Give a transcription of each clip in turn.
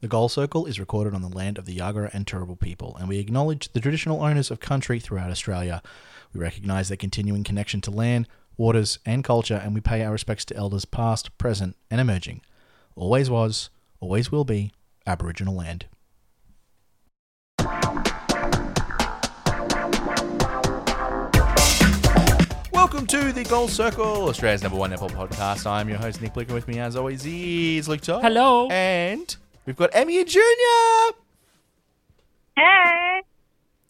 The Goal Circle is recorded on the land of the Yagara and Turrbal people, and we acknowledge the traditional owners of country throughout Australia. We recognise their continuing connection to land, waters, and culture, and we pay our respects to elders past, present, and emerging. Always was, always will be Aboriginal land. Welcome to the Goal Circle, Australia's number one Apple podcast. I'm your host, Nick Blicker. With me, as always, is Luke Todd. Hello. And we've got Emmy and Junior. Hey.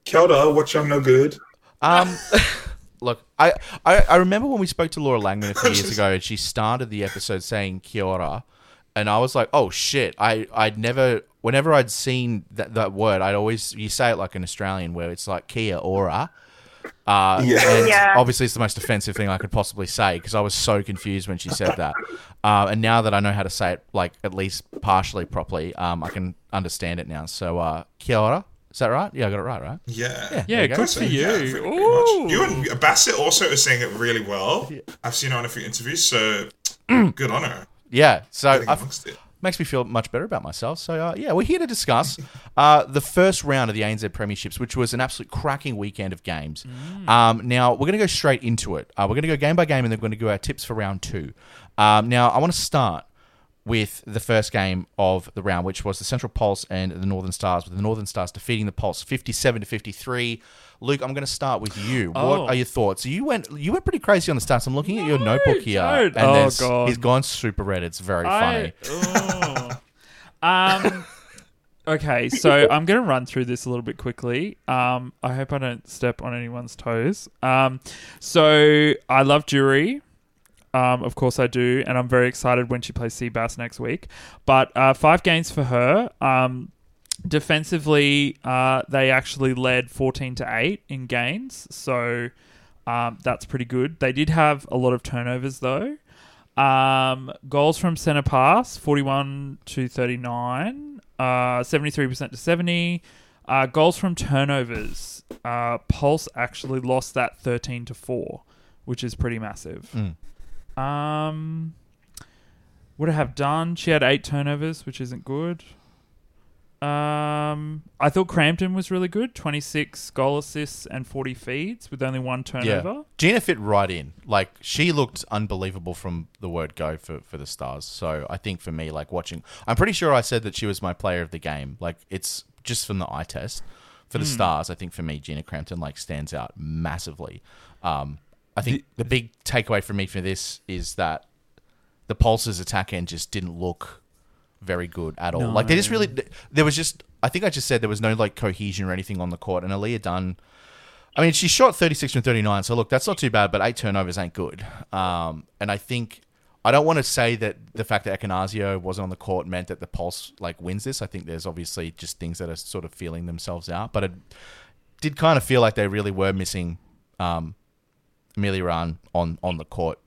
Kia ora, watch I'm no good. Um, look, I, I, I remember when we spoke to Laura Langman a few years ago, and she started the episode saying Kia ora, and I was like, oh shit, I, I'd never, whenever I'd seen that, that word, I'd always, you say it like an Australian, where it's like Kia ora. Uh, Yeah. and Yeah. obviously it's the most offensive thing I could possibly say because I was so confused when she said that. Uh, and now that I know how to say it, like at least partially properly, um, I can understand it now. So, uh, Kia ora, is that right? Yeah, I got it right, right? Yeah. there Yeah, you go. good for you. yeah, pretty- pretty Ooh. You and Bassett also are saying it really well. I've seen her on a few interviews, so good on her. Yeah, so Getting I, amongst it. makes me feel much better about myself. So uh, yeah, we're here to discuss uh, the first round of the ANZ Premierships, which was an absolute cracking weekend of games. Um, now we're going to go straight into it. Uh, we're going to go game by game, and then we're going to go our tips for round two. Um, now I want to start with the first game of the round, which was the Central Pulse and the Northern Stars, with the Northern Stars defeating the Pulse fifty-seven to fifty-three. Luke, I'm going to start with you. Oh. What are your thoughts? You went you went pretty crazy on the stats. I'm looking at your notebook here, don't. and Oh, God. he's gone super red. It's very funny. I, oh. um, okay, so I'm going to run through this a little bit quickly. Um, I hope I don't step on anyone's toes. Um, so I love Jury. Um, of course I do, and I'm very excited when she plays Seabass next week. But uh, five games for her. Um, defensively, uh, they actually led 14 to eight in gains, so um, that's pretty good. They did have a lot of turnovers though. Um, goals from center pass 41 to 39, uh, 73% to 70. Uh, goals from turnovers. Uh, Pulse actually lost that 13 to 4, which is pretty massive. Mm. Um, would I have done? She had eight turnovers, which isn't good. Um, I thought Crampton was really good 26 goal assists and 40 feeds with only one turnover. Yeah. Gina fit right in. Like she looked unbelievable from the word go for, for the stars. So I think for me, like watching, I'm pretty sure I said that she was my player of the game. Like it's just from the eye test for the stars. I think for me, Gina Crampton like stands out massively. Um, I think the, big takeaway for me for this is that the Pulse's attack end just didn't look very good at all. Like they just really, there was just, I think I just said there was no like cohesion or anything on the court. And Aliyah Dunn, I mean, she shot 36 from 39, so look, that's not too bad, but eight turnovers ain't good. Um, and I think I don't want to say that the fact that Ekenasio wasn't on the court meant that the Pulse like wins this. I think there's obviously just things that are sort of feeling themselves out, but it did kind of feel like they really were missing um, Ameliaranne on on the court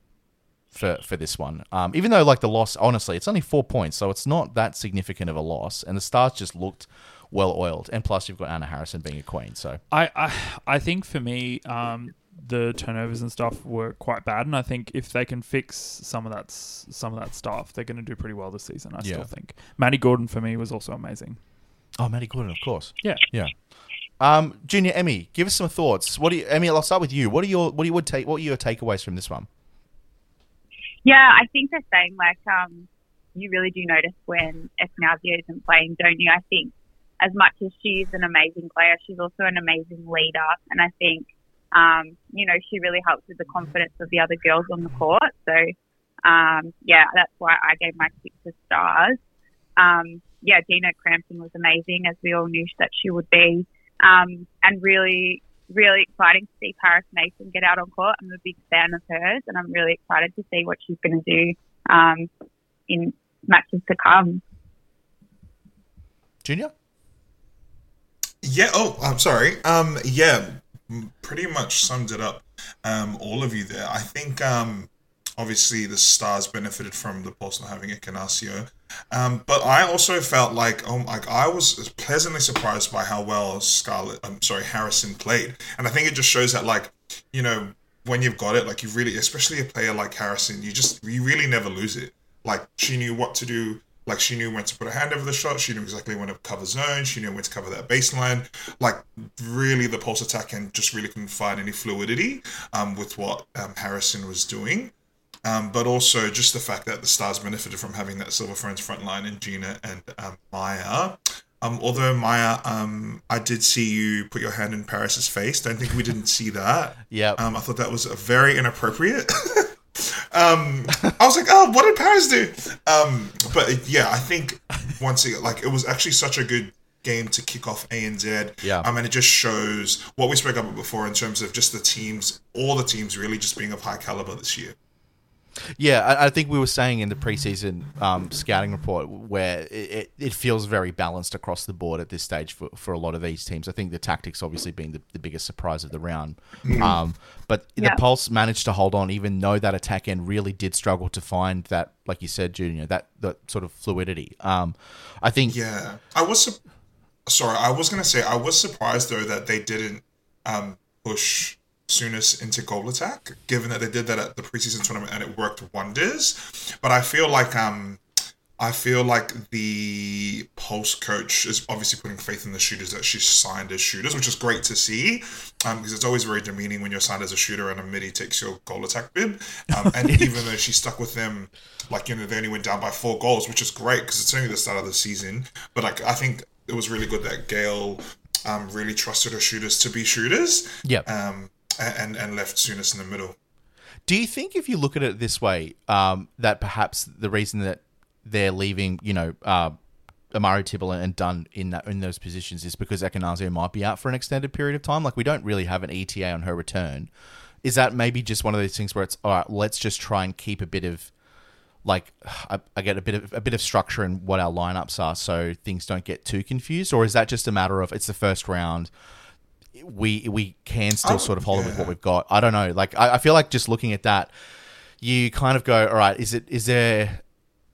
for for this one. Um, even though like the loss, honestly, it's only four points, so it's not that significant of a loss, and the Stars just looked well oiled, and plus you've got Anna Harrison being a queen, so. I, I I think for me, um, the turnovers and stuff were quite bad, and I think if they can fix some of that some of that stuff, they're going to do pretty well this season. I Yeah. still think Maddie Gordon for me was also amazing. Oh, Maddie Gordon, of course. Yeah. Yeah. Um, Junior Emmy, give us some thoughts. What do you, Emmy? I'll start with you. What are your what do you would take? What are your takeaways from this one? Yeah, I think the same. Like, um, you really do notice when Ekenasio isn't playing, don't you? I think as much as she is an amazing player, she's also an amazing leader. And I think, um, you know, she really helps with the confidence of the other girls on the court. So, um, yeah, that's why I gave my six to stars. Um, yeah, Gina Crampton was amazing, as we all knew that she would be. Um, and really, really exciting to see Paris Mason get out on court. I'm a big fan of hers, and I'm really excited to see what she's going to do um, in matches to come. Junior? Yeah. Oh, I'm sorry. Um. Yeah. Pretty much summed it up. Um. All of you there. I think. Um. Obviously, the stars benefited from the Pulse not having a. Um. But I also felt like, um, like I was pleasantly surprised by how well Scarlett. I'm sorry, Harrison played, and I think it just shows that, like, you know, when you've got it, like you really, especially a player like Harrison, you just you really never lose it. Like she knew what to do Like she knew when to put her hand over the shot. She knew exactly when to cover zone. She knew when to cover that baseline. Like really, the pulse attack and just really couldn't find any fluidity um, with what um, Harrison was doing. Um, but also just the fact that the Stars benefited from having that Silver Ferns front line in Gina and um, Maya. Um, although Maya, um, I did see you put your hand in Paris's face. Don't think we didn't see that. Yeah. Um, I thought that was very inappropriate. um, I was like, oh, what did Paris do? Um, but yeah, I think once again, like it was actually such a good game to kick off ANZ. Yeah. Um, and it just shows what we spoke about before in terms of just the teams, all the teams really just being of high caliber this year. Yeah, I, I think we were saying in the preseason um, scouting report where it, it, it feels very balanced across the board at this stage for, for a lot of these teams. I think the Tactix obviously being the, the biggest surprise of the round. Um, but Yeah. the Pulse managed to hold on, even though that attack end really did struggle to find that, like you said, Junior, that, that sort of fluidity. Um, I think Yeah, I was. Su- sorry, I was gonna say I was surprised though that they didn't um, push Souness into goal attack, given that they did that at the preseason tournament and it worked wonders. But I feel like um, I feel like the Pulse coach is obviously putting faith in the shooters that she's signed as shooters, which is great to see. Um, because it's always very demeaning when you're signed as a shooter and a midi takes your goal attack bib. Um, and even though she stuck with them, like you know, they only went down by four goals, which is great because it's only the start of the season. But like, I think it was really good that Gail um, really trusted her shooters to be shooters. Yep. Um, and and left Souness in the middle. Do you think, if you look at it this way, um, that perhaps the reason that they're leaving, you know, uh, Amari Tibble and Dunn in that in those positions is because Ekenasio might be out for an extended period of time? Like we don't really have an ETA on her return. Is that maybe just one of those things where it's all right? Let's just try and keep a bit of like I, I get a bit of a bit of structure in what our lineups are, so things don't get too confused, or is that just a matter of it's the first round? We we can still Oh, sort of hold it with what we've got. I don't know. Like I, I feel like just looking at that, you kind of go, all right, is it is there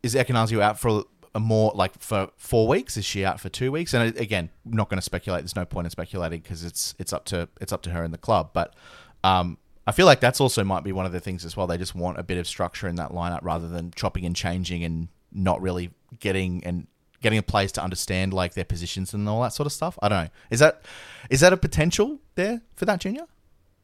is Ekenasio out for a more like for four weeks? Is she out for two weeks? And again, I'm not going to speculate. There's no point in speculating because it's it's up to it's up to her and the club. But um, I feel like that's also might be one of the things as well. They just want a bit of structure in that lineup rather than chopping and changing and not really getting and getting players to understand like their positions and all that sort of stuff. I don't know. Is that is that a potential there for that junior?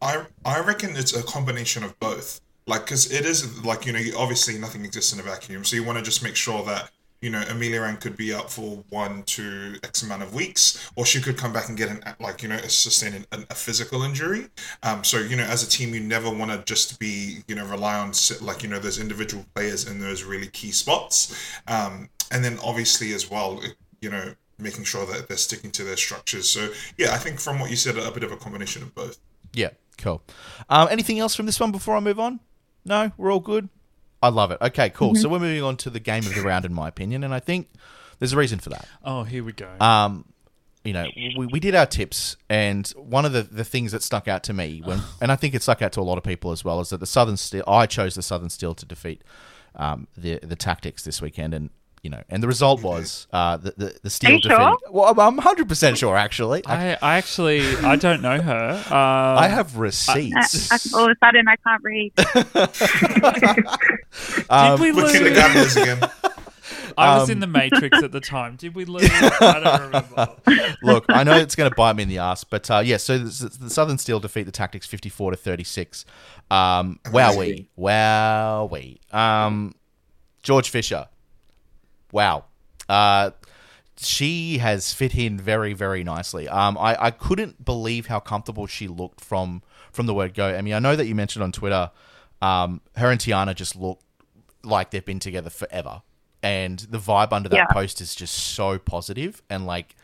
I I reckon it's a combination of both. Like, because it is like you know, obviously nothing exists in a vacuum, so you want to just make sure that you know Ameliaranne could be up for one to X amount of weeks, or she could come back and get an like you know sustain an, a physical injury. Um, so you know, as a team, you never want to just be you know rely on like you know those individual players in those really key spots. Um, and then obviously as well, you know, making sure that they're sticking to their structures. So yeah, I think from what you said, a bit of a combination of both. Yeah, cool. Um, anything else from this one before I move on? No, we're all good. I love it. Okay, cool. So we're moving on to the game of the round, in my opinion, and I think there's a reason for that. Oh, here we go. Um, you know, we, we did our tips, and one of the, the things that stuck out to me when, and I think it stuck out to a lot of people as well, is that the Southern Steel. I chose the Southern Steel to defeat um, the the Tactix this weekend, and you know, and the result was uh, the, the the Steel you defeat. sure? Well, I'm 100 percent sure. Actually, I, I, I actually I don't know her. Uh, I have I, receipts. I, all of a sudden, I can't read. Um, Did we We're lose? kindergartners again. I was Um, in the Matrix at the time. Did we lose? I don't remember. Look, I know it's going to bite me in the ass, but uh, yeah. So the, the Southern Steel defeat the Tactix fifty-four to thirty-six. Um, wowee, wowee. Um, George Fisher, wow. Uh, she has fit in very, very nicely. Um, I, I couldn't believe how comfortable she looked from from the word go. I mean, I know that you mentioned on Twitter, um, her and Tiana just look like they've been together forever, and the vibe under that Yeah. post is just so positive, and like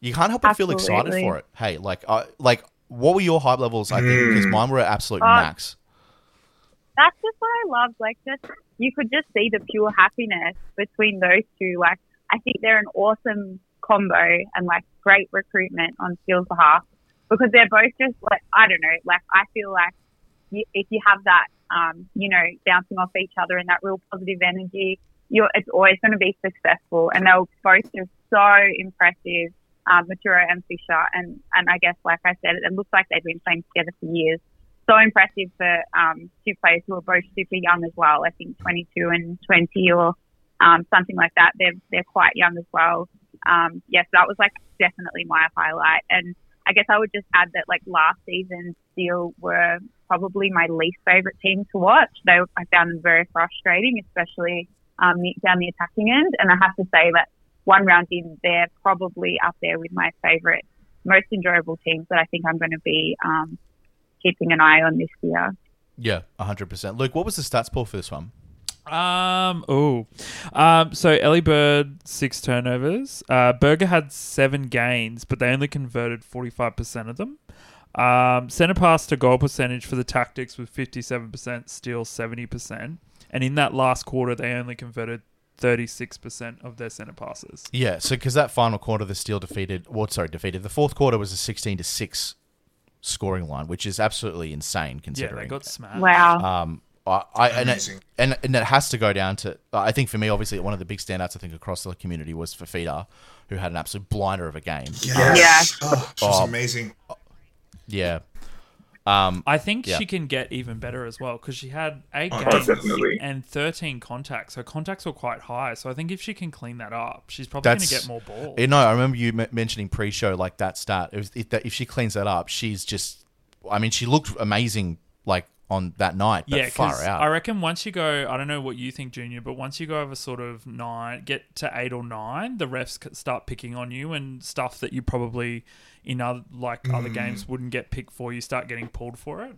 you can't help but feel excited for it. Hey, like, I like, what were your hype levels? I think because mine were at absolute Uh, max. That's just what I love. Like, just you could just see the pure happiness between those two. Like, I think they're an awesome combo and like great recruitment on Steel's behalf because they're both just like I don't know. Like, I feel like you, if you have that, um, you know, bouncing off each other and that real positive energy, you're it's always going to be successful. And they were both just so impressive. Um, Metuarau and Fisher, and and I guess like I said, it looks like they've been playing together for years so impressive for um, two players who are both super young as well. I think 22 and 20 or um, something like that. They're they're quite young as well. Um, yes, that was like definitely my highlight. And I guess I would just add that like last season, Steel were probably my least favorite team to watch. They I found them very frustrating, especially um, down the attacking end. And I have to say that one round in, they're probably up there with my favorite, most enjoyable teams that I think I'm going to be um, keeping an eye on this year. Yeah, 100%. Luke, what was the stats pool for this one? Um. Oh. Um. So Ellie Bird six turnovers. Uh, Burger had seven gains, but they only converted forty five percent of them. Um. Center pass to goal percentage for the Tactix was fifty seven percent, Steel seventy percent, and in that last quarter they only converted thirty six percent of their center passes. Yeah. So because that final quarter, the Steel defeated. Well, sorry, defeated. The fourth quarter was a sixteen to six scoring line, which is absolutely insane considering. Yeah, they got smashed. Wow. Um, I, I and, it, and and it has to go down to. I think for me, obviously, one of the big standouts I think across the community was Fifita, who had an absolute blinder of a game. Yes. Oh, she's Oh. amazing. Yeah. Um, I think Yeah. she can get even better as well because she had eight Oh, games definitely. and 13 contacts. Her contacts were quite high. So I think if she can clean that up, she's probably going to get more balls. you know, I remember you m- mentioning pre-show like that stat. It was, if, that, if she cleans that up, she's just. I mean, she looked amazing like on that night, but yeah, far out. I reckon once you go, I don't know what you think, Junior, but once you go over sort of nine, get to eight or nine, the refs start picking on you and stuff that you probably in other like other Mm. games wouldn't get picked for. You start getting pulled for it.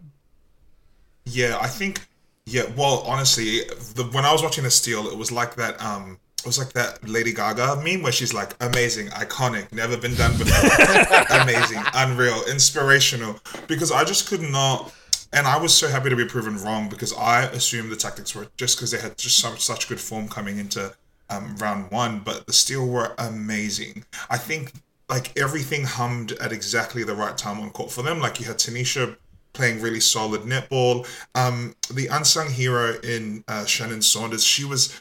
Yeah, I think. Yeah, well, honestly, the, when I was watching the Steel, it was like that. Um, it was like that Lady Gaga meme where she's like, "Amazing, iconic, never been done before, amazing, unreal, inspirational." Because I just could not, and I was so happy to be proven wrong because I assumed the Tactix were just because they had just so, such good form coming into um, round one, but the Steel were amazing. I think like everything hummed at exactly the right time on court for them. Like you had Taneisha playing really solid netball. Um, the unsung hero in uh, Shannon Saunders, she was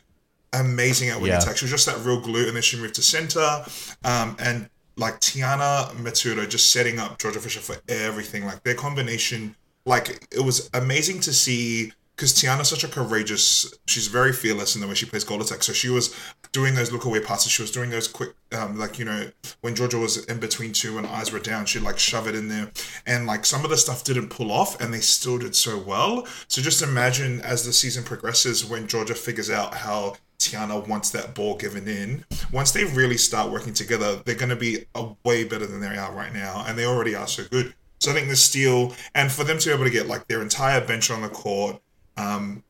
amazing at winning Yeah. attack. She was just that real glue, and then she moved to center. Um, and like Tiana Metuarau just setting up Georgia Fisher for everything. Like their combination, like it was amazing to see. Because Tiana's such a courageous, she's very fearless in the way she plays goal attack. So she was doing those look away passes. She was doing those quick, um, like you know, when Georgia was in between two and eyes were down, she'd like shove it in there, and like some of the stuff didn't pull off, and they still did so well. So just imagine as the season progresses, when Georgia figures out how Tiana wants that ball given in, once they really start working together, they're going to be a way better than they are right now, and they already are so good. So I think the Steel, and for them to be able to get like their entire bench on the court. Um,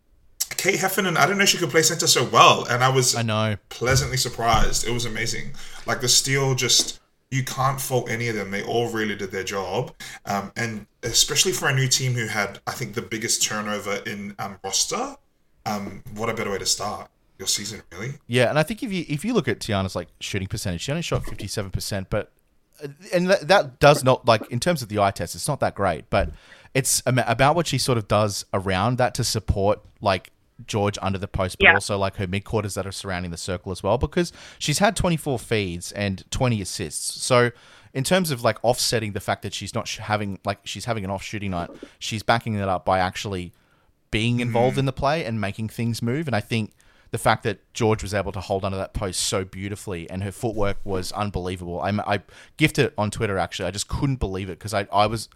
Kate Heffernan, I didn't know she could play center so well, and I was I know. pleasantly surprised. It was amazing. Like the Steel, just you can't fault any of them. They all really did their job, um, and especially for a new team who had, I think, the biggest turnover in um, roster. Um, what a better way to start your season, really. Yeah, and I think if you if you look at Tiana's like shooting percentage, she only shot fifty seven percent, but and that, that does not like in terms of the eye test, it's not that great, but it's about what she sort of does around that to support like George under the post, but Yeah. also like her mid quarters that are surrounding the circle as well, because she's had twenty four feeds and twenty assists. So in terms of like offsetting the fact that she's not sh- having like she's having an off shooting night, she's backing that up by actually being mm-hmm. involved in the play and making things move. And I think the fact that George was able to hold under that post so beautifully and her footwork was unbelievable. I, I gifted it on Twitter actually. I just couldn't believe it because I, I was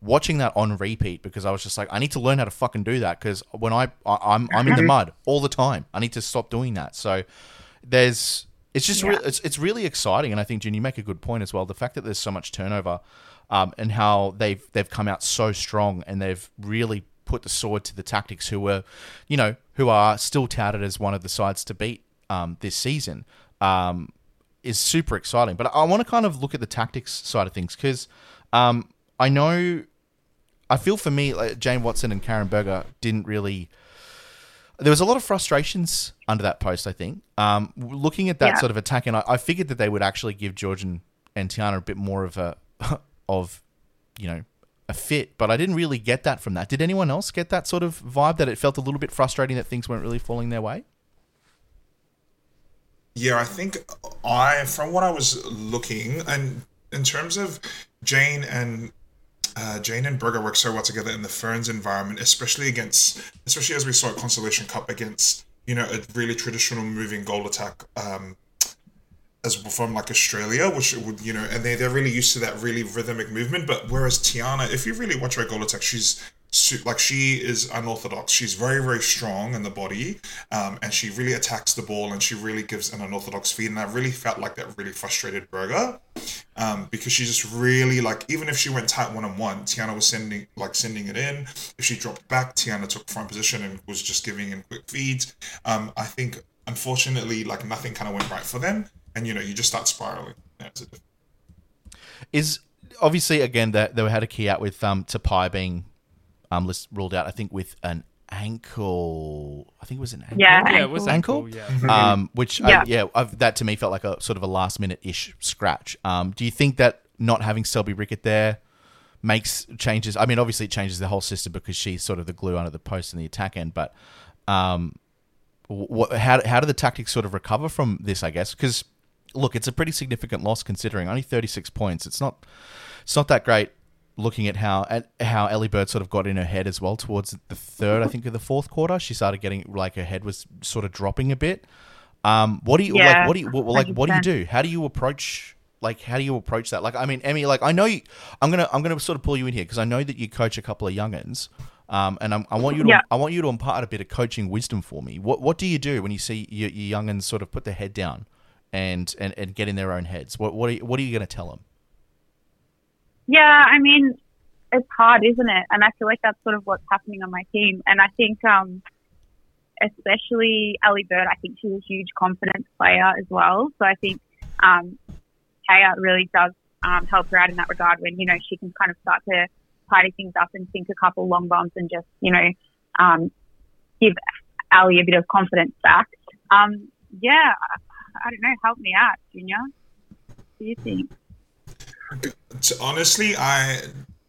watching that on repeat because I was just like, I need to learn how to fucking do that because when I, I I'm I'm in the mud all the time. I need to stop doing that. So there's it's just re- it's it's really exciting and I think June you make a good point as well. The fact that there's so much turnover um, and how they've they've come out so strong and they've really put the sword to the Tactix who were, you know, who are still touted as one of the sides to beat um, this season. Um, is super exciting. But I want to kind of look at the Tactix side of things because um, I know, I feel for me, like Jane Watson and Karin Burger didn't really. There was a lot of frustrations under that post. I think um, looking at that Yeah. sort of attack, and I, I figured that they would actually give George and, and Tiana a bit more of a of you know a fit, but I didn't really get that from that. Did anyone else get that sort of vibe that it felt a little bit frustrating that things weren't really falling their way? Yeah, I think I, from what I was looking, and in terms of Jane and uh, Jane and Burger work so well together in the Ferns environment, especially against, especially as we saw at Constellation Cup against you know, a really traditional moving goal attack. Um, as from like Australia, which would you know, and they they're really used to that really rhythmic movement. But whereas Tiana, if you really watch her goal attack, she's like she is unorthodox. She's very very strong in the body, um, and she really attacks the ball and she really gives an unorthodox feed. And I really felt like that really frustrated Burger, um, because she just really like even if she went tight one on one, Tiana was sending like sending it in. If she dropped back, Tiana took front position and was just giving in quick feeds. Um, I think unfortunately like nothing kind of went right for them and you know you just start spiraling. Is obviously again that they had a key out with um Te Paea being um list, ruled out. I think with an ankle. I think it was an ankle. Yeah, Yeah, it was Ankle? ankle. Yeah. Mm-hmm. Um, which Yeah. I, yeah, I've, that to me felt like a sort of a last minute ish scratch. Um, do you think that not having Selby-Rickit there makes changes? I mean, obviously it changes the whole system because she's sort of the glue under the post in the attack end. But um, what, how how do the Tactix sort of recover from this? I guess because look, it's a pretty significant loss considering only thirty six points. It's not it's not that great. Looking at how at how Ellie Bird sort of got in her head as well towards the third, I think of the fourth quarter, she started getting like her head was sort of dropping a bit. Um, what do you like? What do you what, like? What do you do? How do you approach? Like, how do you approach that? Like, I mean, Emmy, like, I know you. I'm gonna I'm gonna sort of pull you in here because I know that you coach a couple of youngins, um, and I'm, I want you to Yeah. I want you to impart a bit of coaching wisdom for me. What what do you do when you see your, your youngins sort of put their head down and and, and get in their own heads? What what are you, what are you going to tell them? Yeah, I mean, it's hard, isn't it? And I feel like that's sort of what's happening on my team. And I think, um, especially Ellie Bird, I think she's a huge confidence player as well. So I think um, Kaya really does um, help her out in that regard when, you know, she can kind of start to tidy things up and sink a couple long bombs and just, you know, um, give Ali a bit of confidence back. Um, yeah, I don't know. Help me out, Junior. What do you think? Honestly, I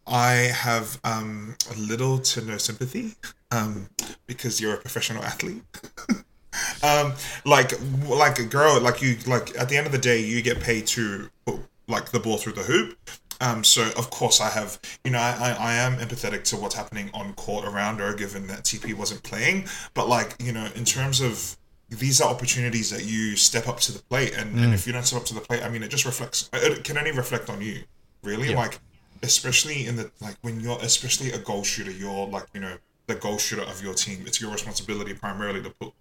I have um, little to no sympathy um, because you're a professional athlete. um, like like a girl, like you like at the end of the day, you get paid to put like the ball through the hoop. Um, so of course I have, you know, I, I am empathetic to what's happening on court around her, given that TP wasn't playing. But like, you know, in terms of these are opportunities that you step up to the plate, and, and mm. if you don't step up to the plate, I mean, it just reflects. It can only reflect on you, really. Yeah. Like, especially in the like when you're especially a goal shooter, you're like you know the goal shooter of your team. It's your responsibility primarily to put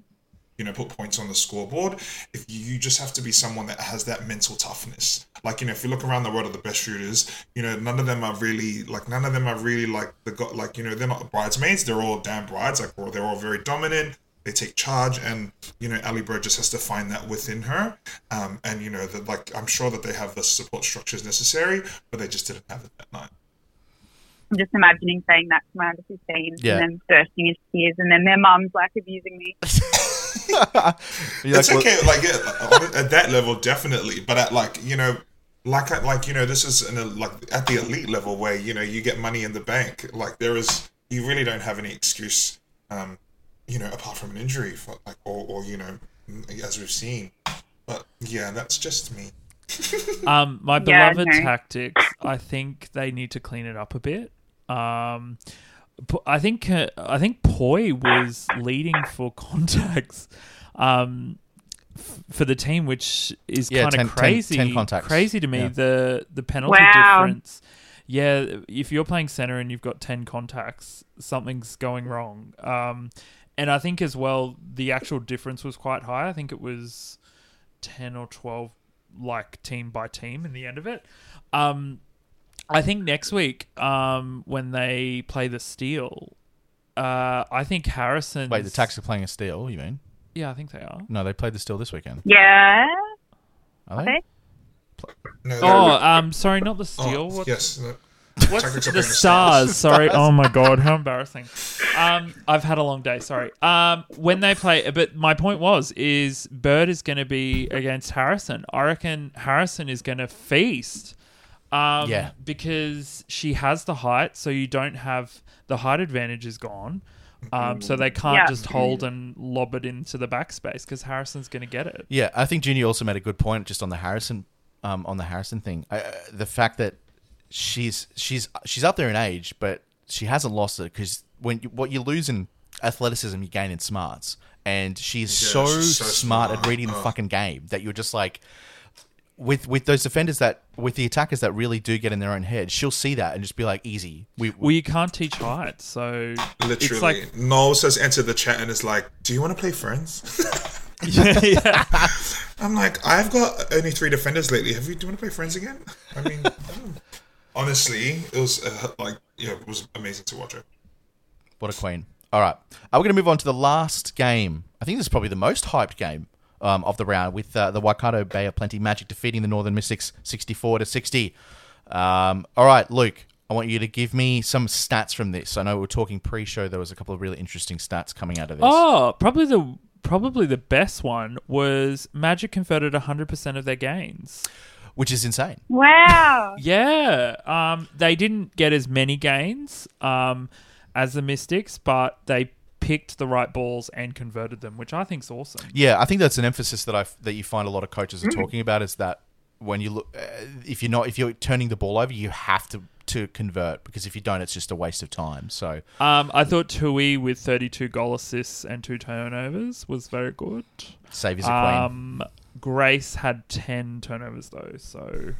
you know put points on the scoreboard if you, just have to be someone that has that mental toughness like you know if you look around the world of the best shooters you know none of them are really like none of them are really like the got like you know they're not bridesmaids they're all damn brides like or they're all very dominant they take charge and you know Ali Bird just has to find that within her um, and you know that like I'm sure that they have the support structures necessary but they just didn't have it that night I'm just imagining saying that to my under 15s Yeah. and then bursting into tears and then their mum's like abusing me. You're it's like, well- okay like yeah, at that level definitely but at like you know like I- like you know this is in a, like at the elite level where you know you get money in the bank like there is you really don't have any excuse um you know apart from an injury for like or, or you know as we've seen but yeah that's just me Um, my Yeah, beloved no. Tactix. I think they need to clean it up a bit. Um, p- I think uh, I think Poi was leading for contacts. Um, f- for the team, which is Yeah, kind of crazy, 10 contacts. crazy to me. Yeah. The the penalty Wow. difference. Yeah, if you're playing center and you've got ten contacts, something's going wrong. Um, and I think as well, the actual difference was quite high. I think it was ten or twelve, like team by team in the end of it. Um, I think next week, um, when they play the Steel, uh, I think Harrison. wait, the Tax are playing a Steel. You mean? Yeah, I think they are. No, they played the Steel this weekend. Yeah. Are they? Okay. no Oh, um, sorry, not the oh, Steel. What's- yes no. What's the stars? Stars. Sorry. Oh my god, how embarrassing. Um, I've had a long day. Sorry. Um, when they play, but my point was, is Bird is going to be against Harrison. I reckon Harrison is going to feast. Um, Yeah. because she has the height, so you don't have the height advantage is gone. Um, so they can't Yeah. just hold and lob it into the backspace because Harrison's going to get it. Yeah, I think Junior also made a good point just on the Harrison, um, on the Harrison thing. I, uh, the fact that she's she's she's up there in age, but she hasn't lost it because when you, what you lose in athleticism, you gain in smarts, and she's Yeah, so, she's so smart, at reading the Oh. fucking game that you're just like. With with those defenders that with the attackers that really do get in their own head, she'll see that and just be like, "Easy, we, Well, you can't teach height, so Literally, it's like Noel says enter the chat and is like, "Do you want to play friends?" yeah, yeah. I'm like, I've got only three defenders lately. Have you? Do you want to play friends again? I mean, oh. Honestly, it was uh, like, yeah, it was amazing to watch her. What a queen. All right. Uh, we're going to move on to the last game. I think this is probably the most hyped game um, of the round with uh, the Waikato Bay of Plenty Magic defeating the Northern Mystics 64 to 60. Um, all right, Luke, I want you to give me some stats from this. I know we were talking pre show, there was a couple of really interesting stats coming out of this. Oh, probably the probably the best one was Magic converted 100% of their gains. Which is insane. Wow. Yeah, um, they didn't get as many gains um, as the Mystics, but they picked the right balls and converted them, which I think's awesome. Yeah, I think that's an emphasis that I that you find a lot of coaches are talking about is that when you look, uh, if you're not if you're turning the ball over, you have to to convert because if you don't, it's just a waste of time. So Um, I thought Tui with 32 goal assists and two turnovers was very good. save is a queen. Um, Grace had 10 turnovers though, so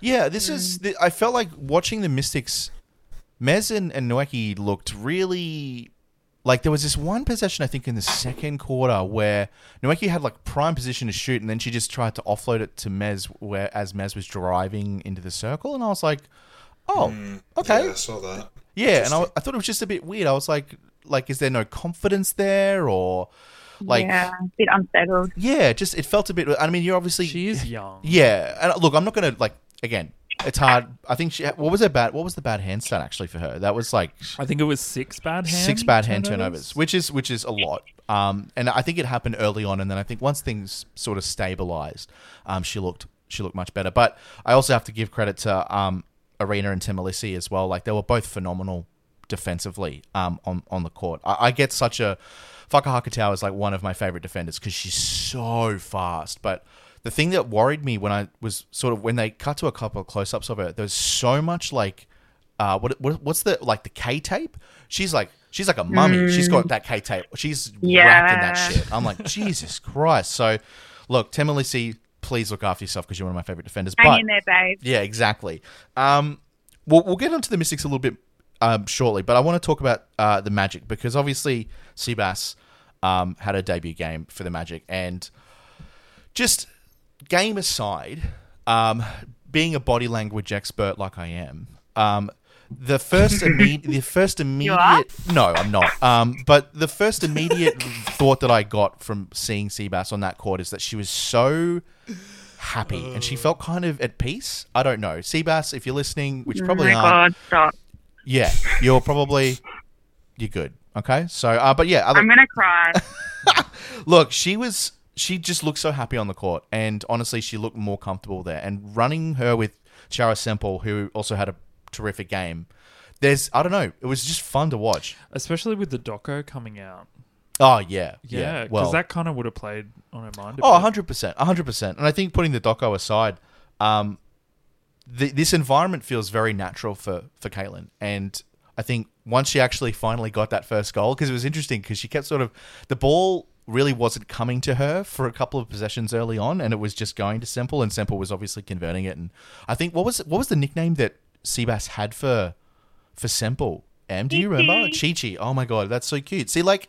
Yeah, this is. Mm. The, I felt like watching the Mystics. Mez and, and Nweke looked really like there was this one possession I think in the second quarter where Nweke had like prime position to shoot and then she just tried to offload it to Mez where as Mez was driving into the circle and I was like, oh, mm, okay, Yeah, I saw that. yeah, and I, I thought it was just a bit weird. I was like, like is there no confidence there or like yeah, a bit unsettled. yeah, just it felt a bit. I mean, you're obviously she is young. yeah, and look, I'm not gonna like again. It's hard. I think she. What was her bad? What was the bad hand stat actually for her? That was like I think it was six bad hand six bad hand turnovers, which is which is a lot. Um, and I think it happened early on, and then I think once things sort of stabilized, um, she looked she looked much better. But I also have to give credit to um, Erena and Temalisi as well. Like they were both phenomenal defensively um, on on the court. I, I get such a Fakahokotau is like one of my favorite defenders because she's so fast. But the thing that worried me when I was sort of when they cut to a couple of close ups of her, there's so much like uh, what, what what's the like the K tape? She's like she's like a mummy. She's got that K tape. She's wrapped in that shit. I'm like Jesus Christ. So look, Temalisi, please look after yourself because you're one of my favorite defenders. Hang but in there, babe. yeah, exactly. Um, we'll, we'll get onto the Mystics a little bit um, shortly, but I want to talk about uh, the Magic because obviously Seabass um, had a debut game for the Magic, and just game aside, um, being a body language expert like I am, um, the first immediate, the first immediate, no, I'm not. Um, but the first immediate thought that I got from seeing Seabass on that court is that she was so happy and she felt kind of at peace. I don't know, Seabass, if you're listening, which probably oh aren't, god, yeah, you're probably you're good. Okay, so uh, but yeah, other, I'm gonna cry. look, she was she just looked so happy on the court, and honestly, she looked more comfortable there. And running her with Chara Semple, who also had a terrific game. There's I don't know, it was just fun to watch. especially with the doco coming out. Oh yeah, Yeah, yeah. because Well, that kind of would have played on her mind. a Oh, 100%. 100%. And I think putting the doco aside, um, th- this environment feels very natural for, for Caitlin. And I think once she actually finally got that first goal, because it was interesting because she kept sort of, the ball really wasn't coming to her for a couple of possessions early on, and it was just going to Semple, and Semple was obviously converting it. And I think, what was what was the nickname that Seabass had for for Semple? Em, do you remember? Chi Chi. Oh my god, that's so cute. See, like,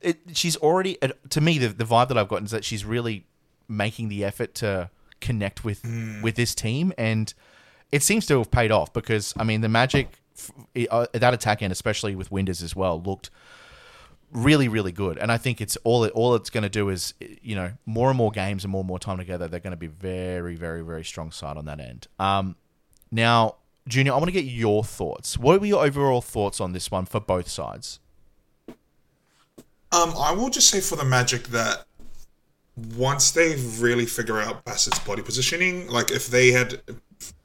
it, she's already to me the, the vibe that I've gotten is that she's really making the effort to connect with hmm. with this team, and it seems to have paid off because I mean the Magic f- uh, that attack end, especially with Winders as well, looked really really good. And i think it's all it all it's going to do is you know more and more games and more and more time together they're going to be very very very strong side on that end. Um now junior i want to get your thoughts. What were your overall thoughts on this one for both sides? Um, I will just say for the Magic that once they really figure out Bassett's body positioning, like if they had,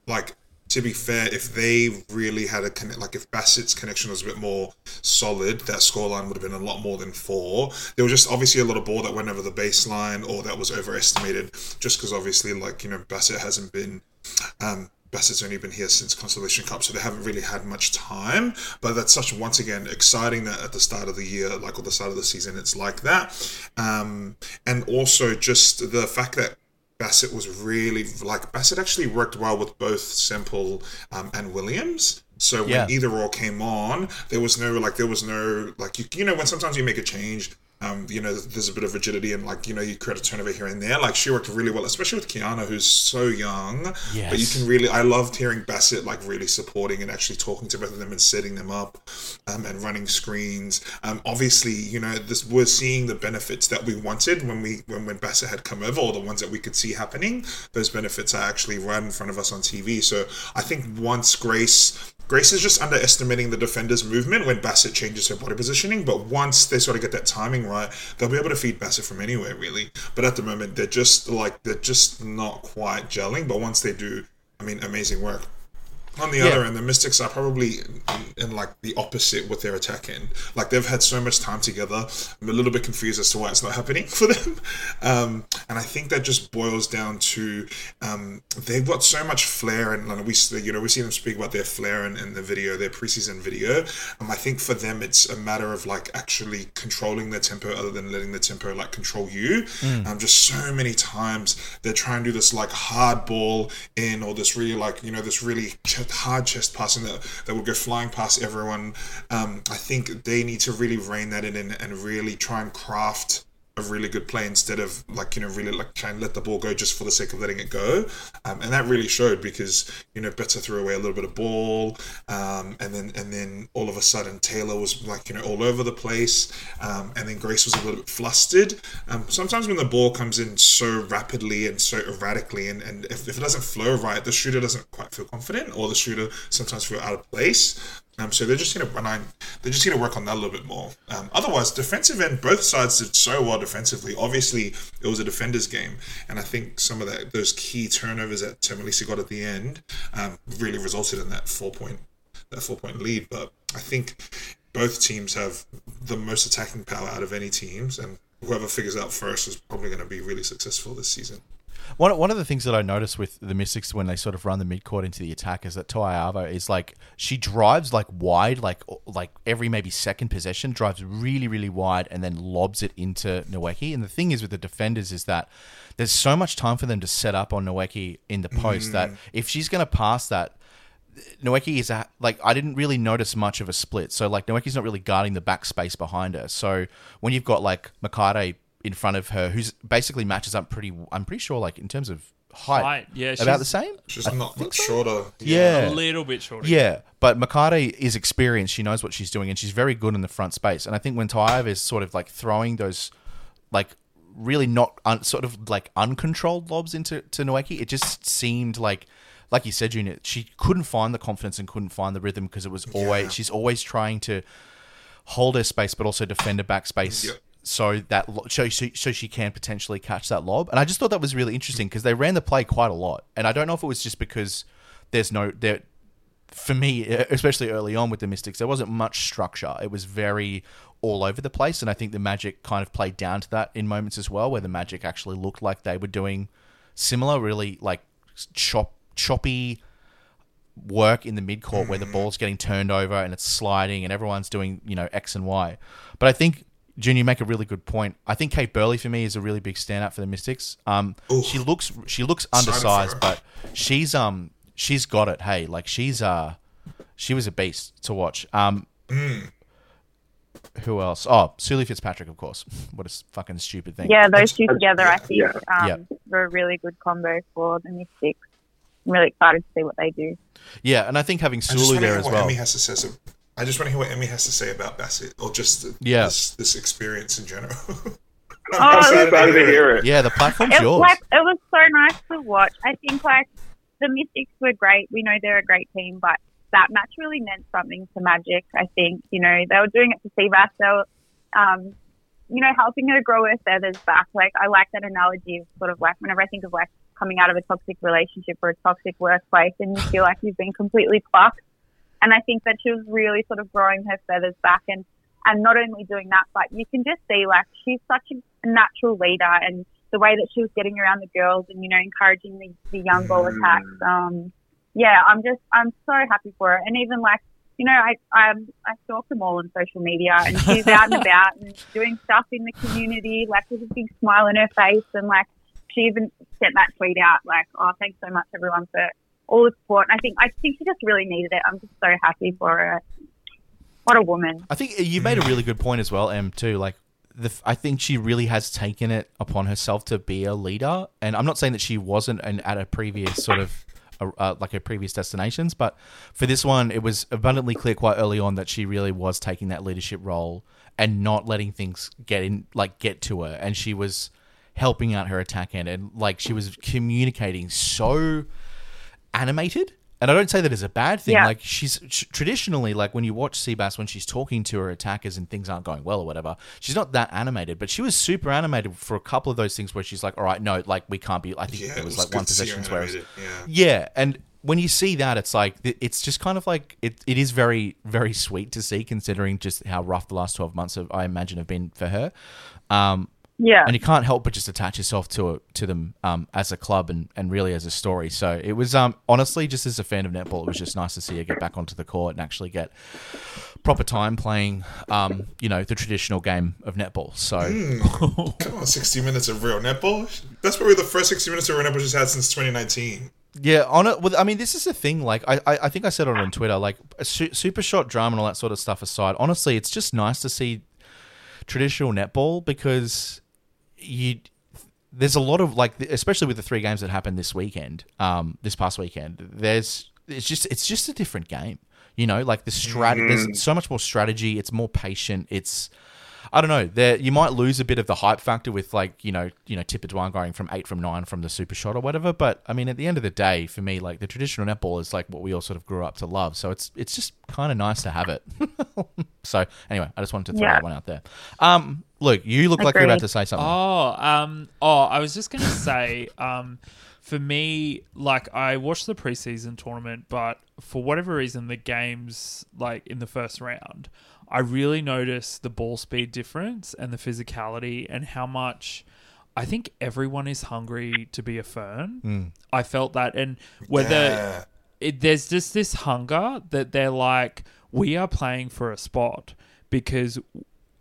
like to be fair, if they really had a connect, like if Bassett's connection was a bit more solid, that scoreline would have been a lot more than four. There was just obviously a lot of ball that went over the baseline or that was overestimated, just because obviously like you know Bassett hasn't been um, Bassett's only been here since Constellation Cup, so they haven't really had much time. But that's such once again exciting that at the start of the year, like at the start of the season, it's like that. Um, and also just the fact that Bassett was really like Bassett actually worked well with both Semple um, and Williams. So when Yeah. either or came on, there was no like there was no like you you know when sometimes you make a change. Um, you know, there's a bit of rigidity and like you know you create a turnover here and there. Like she worked really well, especially with Khiarna, who's so young. But you can really, I loved hearing Bassett like really supporting and actually talking to both of them and setting them up, um, and running screens. Um, obviously, you know, this we're seeing the benefits that we wanted when we when when Bassett had come over, or the ones that we could see happening. Those benefits are actually right in front of us on TV. So I think once Grace Grace is just underestimating the defender's movement when Bassett changes her body positioning. But once they sort of get that timing right, they'll be able to feed Bassett from anywhere, really. But at the moment, they're just like they're just not quite gelling. But once they do, I mean, amazing work. On the Yeah. other end, the Mystics are probably in, in like the opposite with their attack end. Like they've had so much time together. I'm a little bit confused as to why it's not happening for them. Um, and I think that just boils down to um, they've got so much flair, and like, we you know we see them speak about their flair in, in the video, their preseason video. Um, I think for them it's a matter of like actually controlling their tempo, other than letting the tempo like control you. Um, just so many times they're trying to do this like hard ball in, or this really like you know this really ch- hard chest passing that that would go flying past everyone. Um, I think they need to really rein that in and, and really try and craft a really good play instead of like you know really like trying to let the ball go just for the sake of letting it go. Um, and that really showed because you know Peta threw away a little bit of ball um, and then and then all of a sudden Taylor was like you know all over the place um, and then Grace was a little bit flustered. Um, sometimes when the ball comes in so rapidly and so erratically and, and if, if it doesn't flow right the shooter doesn't quite feel confident or the shooter sometimes feel out of place um, so they're just going to they're just going to work on that a little bit more. Um, otherwise, defensive end, both sides did so well defensively. Obviously, it was a defender's game, and I think some of that those key turnovers that Temalisi got at the end um, really resulted in that four point that four point lead. But I think both teams have the most attacking power out of any teams, and whoever figures out first is probably going to be really successful this season. One, one of the things that I noticed with the Mystics when they sort of run the midcourt into the attack is that Toeava is like she drives like wide, like like every maybe second possession, drives really really wide and then lobs it into Nweke. And the thing is with the defenders is that there's so much time for them to set up on Nweke in the post that mm. if she's going to pass that. Nweke is a, like I didn't really notice much of a split. So like Nweke's not really guarding the back space behind her. So when you've got like Mikaere in front of her, who's basically matches up pretty. I'm pretty sure like in terms of height, Height, yeah, about she's- the same. Just not much shorter. Yeah. A little bit shorter. Yeah, but Mikaere is experienced. She knows what she's doing, and she's very good in the front space. And I think when Toeava is sort of like throwing those, like really not un, sort of like uncontrolled lobs into to Nweke, it just seemed like, like you said, Junior, she couldn't find the confidence and couldn't find the rhythm because it was always Yeah. she's always trying to hold her space, but also defend her back space. Yep. So that lo- so, so so she can potentially catch that lob, and I just thought that was really interesting because they ran the play quite a lot, and I don't know if it was just because there's no there for me, especially early on with the Mystics, there wasn't much structure. It was very all over the place, and I think the Magic kind of played down to that in moments as well, where the Magic actually looked like they were doing similar, really like chop choppy work in the midcourt where the mm. ball's getting turned over and it's sliding and everyone's doing you know X and Y. But I think Junior, you make a really good point. I think Kate Burley for me is a really big standout for the Mystics. Um, Ooh. she looks she looks undersized, but she's um she's got it. Hey, like she's uh she was a beast to watch. Um, who else? Oh, Sulu Fitzpatrick, of course. What a fucking stupid thing. Yeah, those two together, I think, Yeah. um, Yeah. were a really good combo for the Mystics. I'm really excited to see what they do. Yeah, and I think having I Sulu there hear as what well. Emmy has to say. So, I just want to hear what Emmy has to say about Bassett, or just the, Yeah. this, this experience in general. I'm I'm so excited to hear it. Yeah, the platform's It, yours. like, it was so nice to watch. I think like the Mystics were great. We know they're a great team, but that match really meant something to Magic. I think you know they were doing it for Seabass. They were, um, you know, helping her grow her feathers back. Like I like that analogy of sort of like whenever I think of like coming out of a toxic relationship or a toxic workplace, and you feel like you've been completely plucked. And I think that she was really sort of growing her feathers back and and not only doing that, but you can just see like she's such a natural leader and the way that she was getting around the girls and you know encouraging the, the young ball attacks. Um, yeah, I'm just I'm so happy for her, and even like you know, I um, I stalk them all on social media, and she's out and about and doing stuff in the community, like with a big smile on her face, and like she even sent that tweet out, like, "Oh, thanks so much everyone for all the support." And I think I think she just really needed it. I'm just so happy for her. What a woman! I think you made a really good point as well, Em. Too like the, I think she really has taken it upon herself to be a leader, and I'm not saying that she wasn't an, at a previous sort of. Uh, like her previous destinations, but for this one, it was abundantly clear quite early on that she really was taking that leadership role and not letting things get in, like get to her, and she was helping out her attack end, and like she was communicating so animated. And I don't say that as a bad thing. Yeah. Like she's tr- traditionally, like when you watch Seabass when she's talking to her attackers and things aren't going well or whatever, she's not that animated. But she was super animated for a couple of those things where she's like, "All right, no, like we can't be." I think Yeah, there it was was like one to see her possession where yeah. yeah, and when you see that, it's like it's just kind of like it, it is very very sweet to see, considering just how rough the last twelve months have I imagine have been for her. Um, Yeah, and you can't help but just attach yourself to to them um, as a club and, and really as a story. So it was um, honestly just as a fan of netball, it was just nice to see her get back onto the court and actually get proper time playing, um, you know, the traditional game of netball. So Come on, 60 minutes of real netball. That's probably the first 60 minutes of real netball she's had since 2019. yeah, on it. With, I mean, this is the thing. Like I, I, I think I said it on Twitter. Like a su- super shot drama and all that sort of stuff aside, honestly, it's just nice to see traditional netball because you there's a lot of like especially with the three games that happened this weekend um this past weekend there's it's just it's just a different game you know? Like the strat there's so much more strategy it's more patient it's I don't know. There, you might lose a bit of the hype factor with like you know, you know, Tippah Dwan going from eight from nine from the super shot or whatever. But I mean, at the end of the day, for me, like the traditional netball is like what we all sort of grew up to love. So it's it's just kind of nice to have it. so anyway, I just wanted to throw Yeah. that one out there. Um, Luke, you look like you're about to say something. Oh, um, oh, I was just gonna say, um, for me, like I watched the preseason tournament, but for whatever reason, the games like in the first round, I really noticed the ball speed difference and the physicality and how much. I think everyone is hungry to be a fern. Mm. I felt that, and whether Yeah. it, there's just this hunger that they're like, we are playing for a spot because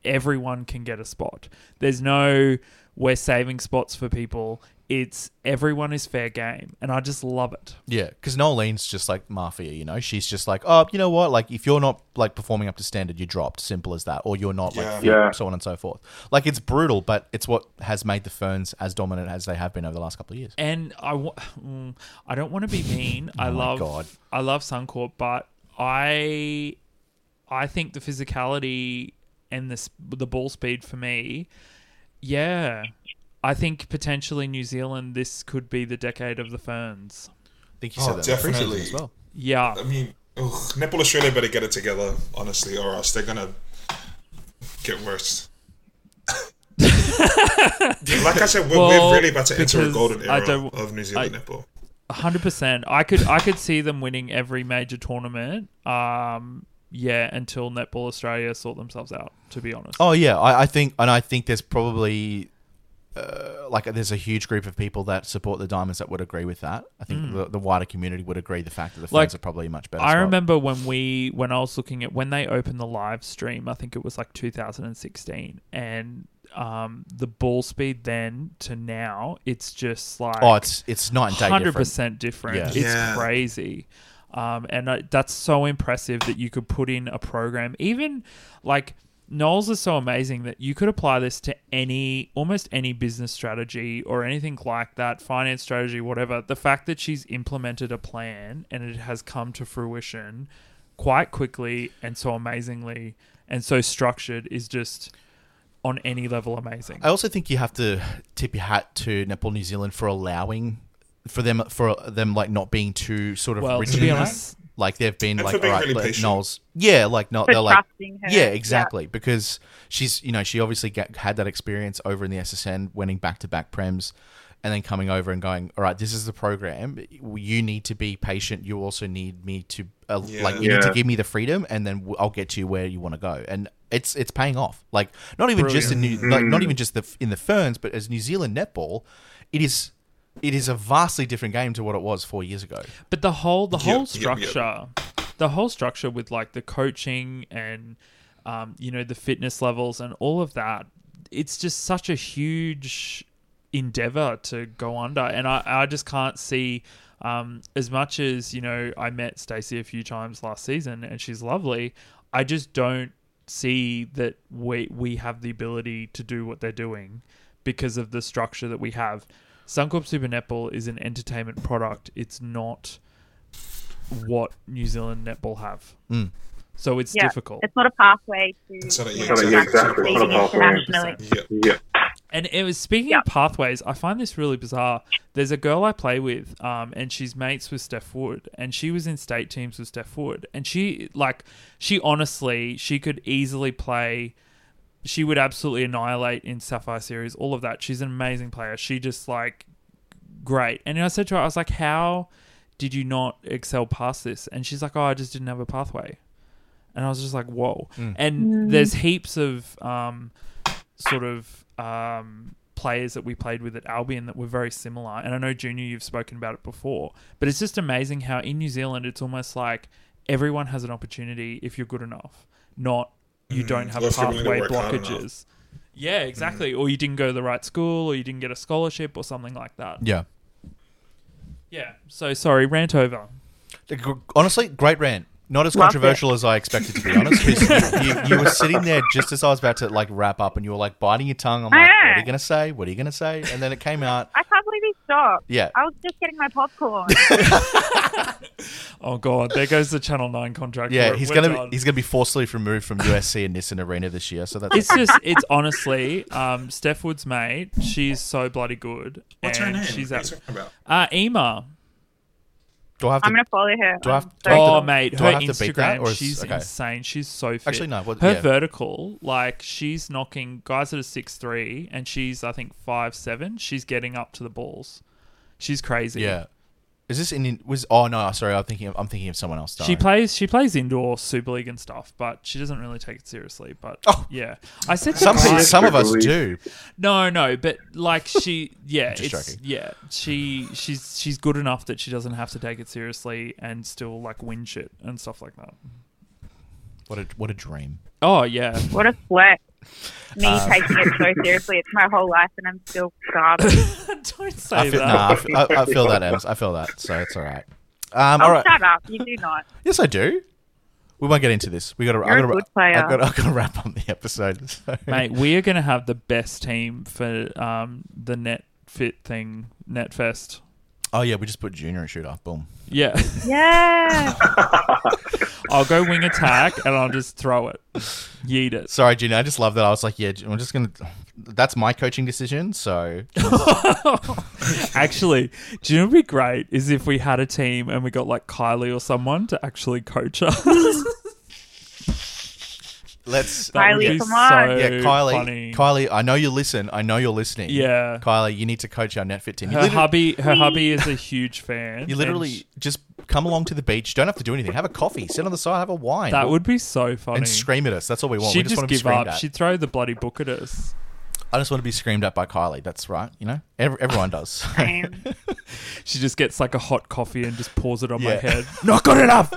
everyone can get a spot. There's no we're saving spots for people. It's everyone is fair game, and I just love it. Yeah, because Noeline's just like mafia, you know. She's just like, oh, you know what? Like, if you're not like performing up to standard, you're dropped. Simple as that. Or you're not like Yeah. Yeah. so on and so forth. Like, it's brutal, but it's what has made the Ferns as dominant as they have been over the last couple of years. And I, wa- mm, I don't want to be mean. I Oh my love, God. I love Suncorp, but I, I think the physicality and the the ball speed for me, yeah, I think potentially New Zealand this could be the decade of the Ferns. I think you Oh, said that in the preseason definitely. as well. Yeah, I mean, ugh, Netball Australia better get it together, honestly, or else they're gonna get worse. like I said, we're, Well, we're really about to enter a because golden I era don't- of New Zealand I- netball. hundred percent. I could I could see them winning every major tournament. Um, yeah, until Netball Australia sort themselves out. To be honest. Oh yeah, I, I think, and I think there's probably uh, like there's a huge group of people that support the Diamonds that would agree with that. I think the, the wider community would agree the fact that the Ferns Hmm. Like, are probably a much better. I spot. remember when we when I was looking at when they opened the live stream, I think it was like 2016, and um, the ball speed then to now, it's just like Oh, it's it's night and day hundred different. percent different. Yeah. It's Yeah. crazy, um, and I, that's so impressive that you could put in a program. Even like Knowles is so amazing that you could apply this to any almost any business strategy or anything like that, finance strategy, whatever. The fact that she's implemented a plan and it has come to fruition quite quickly and so amazingly and so structured is just on any level amazing. I also think you have to tip your hat to Netball, New Zealand for allowing for them for them like not being too sort of Well, rigid to be honest, Like they've been And like, right, being really. Knowles, yeah, like not. For they're like, trusting her. yeah, Yeah. exactly, because she's you know she obviously get, had that experience over in the SSN, winning back to back prems, and then coming over and going, all right, this is the program. You need to be patient. You also need me to uh, Yeah. like you need to give me the freedom, and then I'll get you where you want to go. And it's it's paying off. Like not even just in New, like not even just the in the ferns, but as New Zealand netball, it is it is a vastly different game to what it was four years ago. But the whole the Yep, whole yep, structure, the whole structure with like the coaching and um, you know the fitness levels and all of that, it's just such a huge endeavor to go under, and I I just can't see. Um, as much as you know, I met Stacey a few times last season, and she's lovely. I just don't see that we we have the ability to do what they're doing because of the structure that we have. Suncorp Super Netball is an entertainment product. It's not what New Zealand netball have. Mm. So it's Yeah. difficult. It's not a pathway to So that- yeah, exactly. exactly. It's not a pathway. internationally. Yeah. Yeah. And it was speaking Yep. of pathways, I find this really bizarre. There's a girl I play with, um, and she's mates with Steph Wood, and she was in state teams with Steph Wood, and she like she honestly she could easily play. She would absolutely annihilate in Sapphire Series, all of that. She's an amazing player. She just like great. And I said to her, I was like, "How did you not excel past this?" And she's like, "Oh, I just didn't have a pathway." And I was just like, "Whoa!" And there's heaps of um, sort of um, players that we played with at Albion that were very similar. And I know Junior, you've spoken about it before, but it's just amazing how in New Zealand it's almost like everyone has an opportunity if you're good enough, not you Mm, don't have or if you're willing to pathway work hard enough. blockages. Yeah, exactly. Or you didn't go to the right school, or you didn't get a scholarship, or something like that. Yeah. Yeah. So sorry, rant over. Honestly, great rant. Not as Loved controversial as I expected to be honest. 'cause you, you, you were sitting there just as I was about to like wrap up, and you were like biting your tongue. I'm like, "What are you gonna say? What are you gonna say?" And then it came out. I can't he stopped. Yeah, I was just getting my popcorn. Oh god, there goes the Channel Nine contract. yeah. He's gonna be, he's gonna be forcibly removed from USC and Nissan Arena this year. So that's It's just, it's honestly, um, Steph Wood's mate. She's so bloody good. What's and her name? She's what are at you talking about? uh, Ema. Do I have to? I'm gonna follow her. Do I have on to- social Oh to- mate, do her I have to beat that, Instagram, or is- she's okay. insane. She's so fit. Actually, no. What, her yeah. vertical, like she's knocking guys that are six three, and she's I think five seven. She's getting up to the balls. She's crazy. Yeah. Is this in? Was oh no, sorry. I'm thinking. Of, I'm thinking of someone else. She plays. She plays indoor Super League and stuff, but she doesn't really take it seriously. But Oh. yeah, I said to Some Kai- some of us do. No, no, but like she, yeah, Just it's yeah, she she's she's good enough that she doesn't have to take it seriously and still like win shit and stuff like that. What a what a dream. Oh yeah, What a flex. Me Um, taking it so seriously. It's my whole life and I'm still garbage. don't say I feel, that. nah, I, feel, I, I feel that, Ems. I feel that. So it's all right. Um, all oh, right. shut up. You do not. Yes, I do. We won't get into this. We got to. You're a good player. I've got to wrap up the episode. So. Mate, we are gonna have the best team for um the net fit thing, Netfest. Oh yeah, we just put junior and shooter. Boom. Yeah, Yeah. I'll go wing attack and I'll just throw it, yeet it. Sorry, Junior. I just love that. I was like, yeah, I'm just gonna. That's my coaching decision. So Actually, do you know what'd be great is if we had a team and we got like Kylie or someone to actually coach us. let's. That Kylie, be come on. yeah, Kylie. funny. Kylie, I know you listen. I know you're listening. Yeah. Kylie, you need to coach our NetFit team. You Her literally, hubby, her hubby is a huge fan. you literally sh- just come along to the beach. Don't have to do anything. Have a coffee. Sit on the side. Have a wine. that would be so funny. and scream at us. That's all we want. She'd just, just want to give screamed up. at. She'd throw the bloody book at us. I just want to be screamed at by Kylie. That's right. You know, Every, everyone does. She just gets like a hot coffee and just pours it on my head. Not good enough.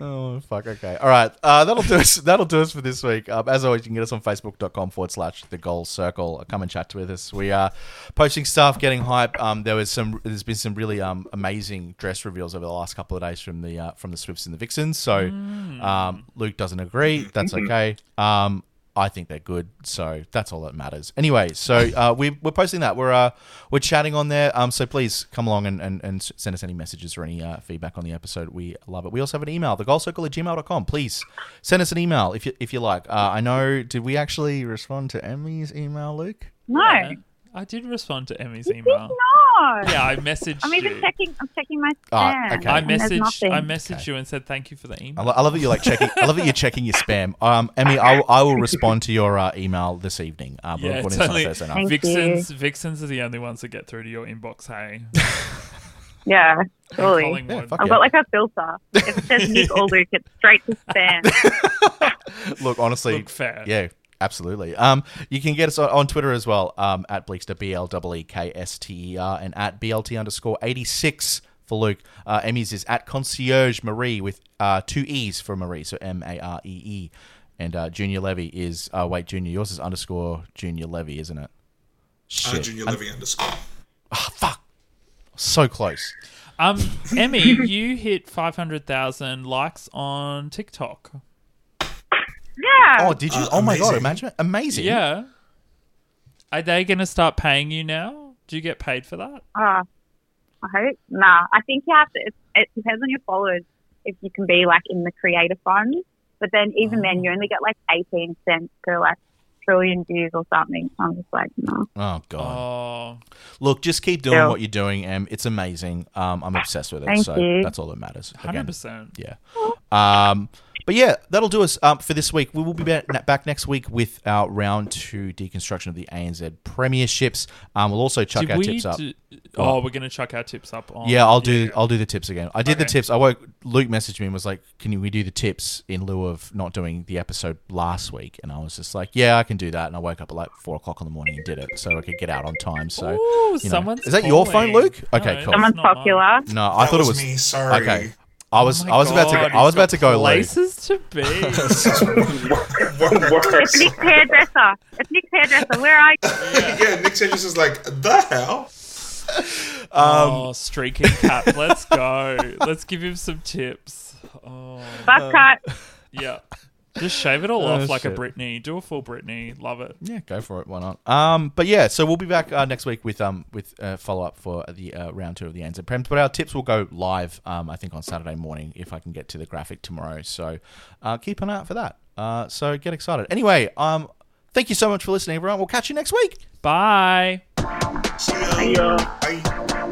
Oh fuck. Okay. All right. Uh, that'll do us. That'll do us for this week. Um, as always, you can get us on Facebook.com forward slash the Goal Circle. Come and chat with us. We are posting stuff, getting hype. Um, there was some. There's been some really um amazing dress reveals over the last couple of days from the uh, from the Swifts and the Vixens. So, um, Luke doesn't agree. That's okay. Um. I think they're good, so that's all that matters. Anyway, so uh, we, we're posting that. We're uh, we're chatting on there. Um, so please come along and, and, and send us any messages or any uh, feedback on the episode. We love it. We also have an email, thegoalcircle at gmail.com. Please send us an email if you, if you like. Uh, I know, did we actually respond to Emmy's email, Luke? No. Yeah, I did respond to Emmy's You did email. Not. Yeah, I messaged I'm even you. checking. I'm checking my Ah, spam. okay. I messaged. I messaged Okay. you and said thank you for the I, email. lo- I love that you're like checking. I love that you're checking your spam. Um, Emmy, I, will- I will respond to your uh, email this evening. Uh, Yeah, it's this on only- Thursday night. Vixens. Vixens are the only ones that get through to your inbox. Hey, Yeah, surely. Yeah, I've yeah. got like a filter. If it says Nick or Luke, it's straight to spam. Look, honestly, Look fair. yeah, Absolutely. Um, you can get us on, on Twitter as well um, at Bleekster, B L E E K S T E R, and at BLT underscore 86 for Luke. Uh, Emmy's is at Concierge Marie with uh, two E's for Marie, so M A R E E. And uh, Junior Levy is, uh, wait, Junior, yours is underscore Junior Levy, isn't it? Uh, Junior Levy underscore. Ah, fuck. So close. Um, Emmy, you hit 500,000 likes on TikTok. Yeah. Oh, did you? Uh, oh my god! amazing. Imagine, amazing. Yeah. Are they going to start paying you now? Do you get paid for that? Oh, I hope. Nah, I think you have to. It, it depends on your followers if you can be like in the creator fund. But then even then, you only get like 18 cents per like trillion views or something. So I'm just like, no. Oh god. Oh. Look, just keep doing Yeah. what you're doing, Em. It's amazing. Um, I'm obsessed with it. Thank so you. that's all that matters. Again, 100%. Yeah. Um, but yeah, that'll do us um, for this week. We will be back, back next week with our round two deconstruction of the ANZ premierships. Um, we'll also chuck Did our we tips up. do- oh, we're going to chuck our tips up on. Yeah, I'll do. I'll do the tips again. I did the tips. I woke. Luke messaged me and was like, "Can you, we do the tips in lieu of not doing the episode last week?" And I was just like, "Yeah, I can do that." And I woke up at like four o'clock in the morning and did it, so I could get out on time. So, Ooh, you know. someone's is that your phone. Luke? Okay, No, cool. Someone's not mine. popular. No, I That thought was it was me. Sorry. Okay, I was. Oh I was about to. Go, I was about to go, Luke. Places to be. It's Nick's hairdresser. It's Nick's hairdresser. Where are you? yeah, Nick Sanchez is like, the hell? oh, um, streaking cap. Let's go. Let's give him some tips. Oh, Buzz cut. yeah. Just shave it all Oh, off like a shit. Britney. Do a full Britney. Love it. Yeah, go for it. Why not? Um, but yeah, so we'll be back uh, next week with um with uh, follow up for the uh, round two of the ANZ Prems. But our tips will go live. Um, I think on Saturday morning if I can get to the graphic tomorrow. So, uh, keep an eye out for that. Uh, so get excited. Anyway, um, thank you so much for listening, everyone. We'll catch you next week. Bye. See ya. Bye.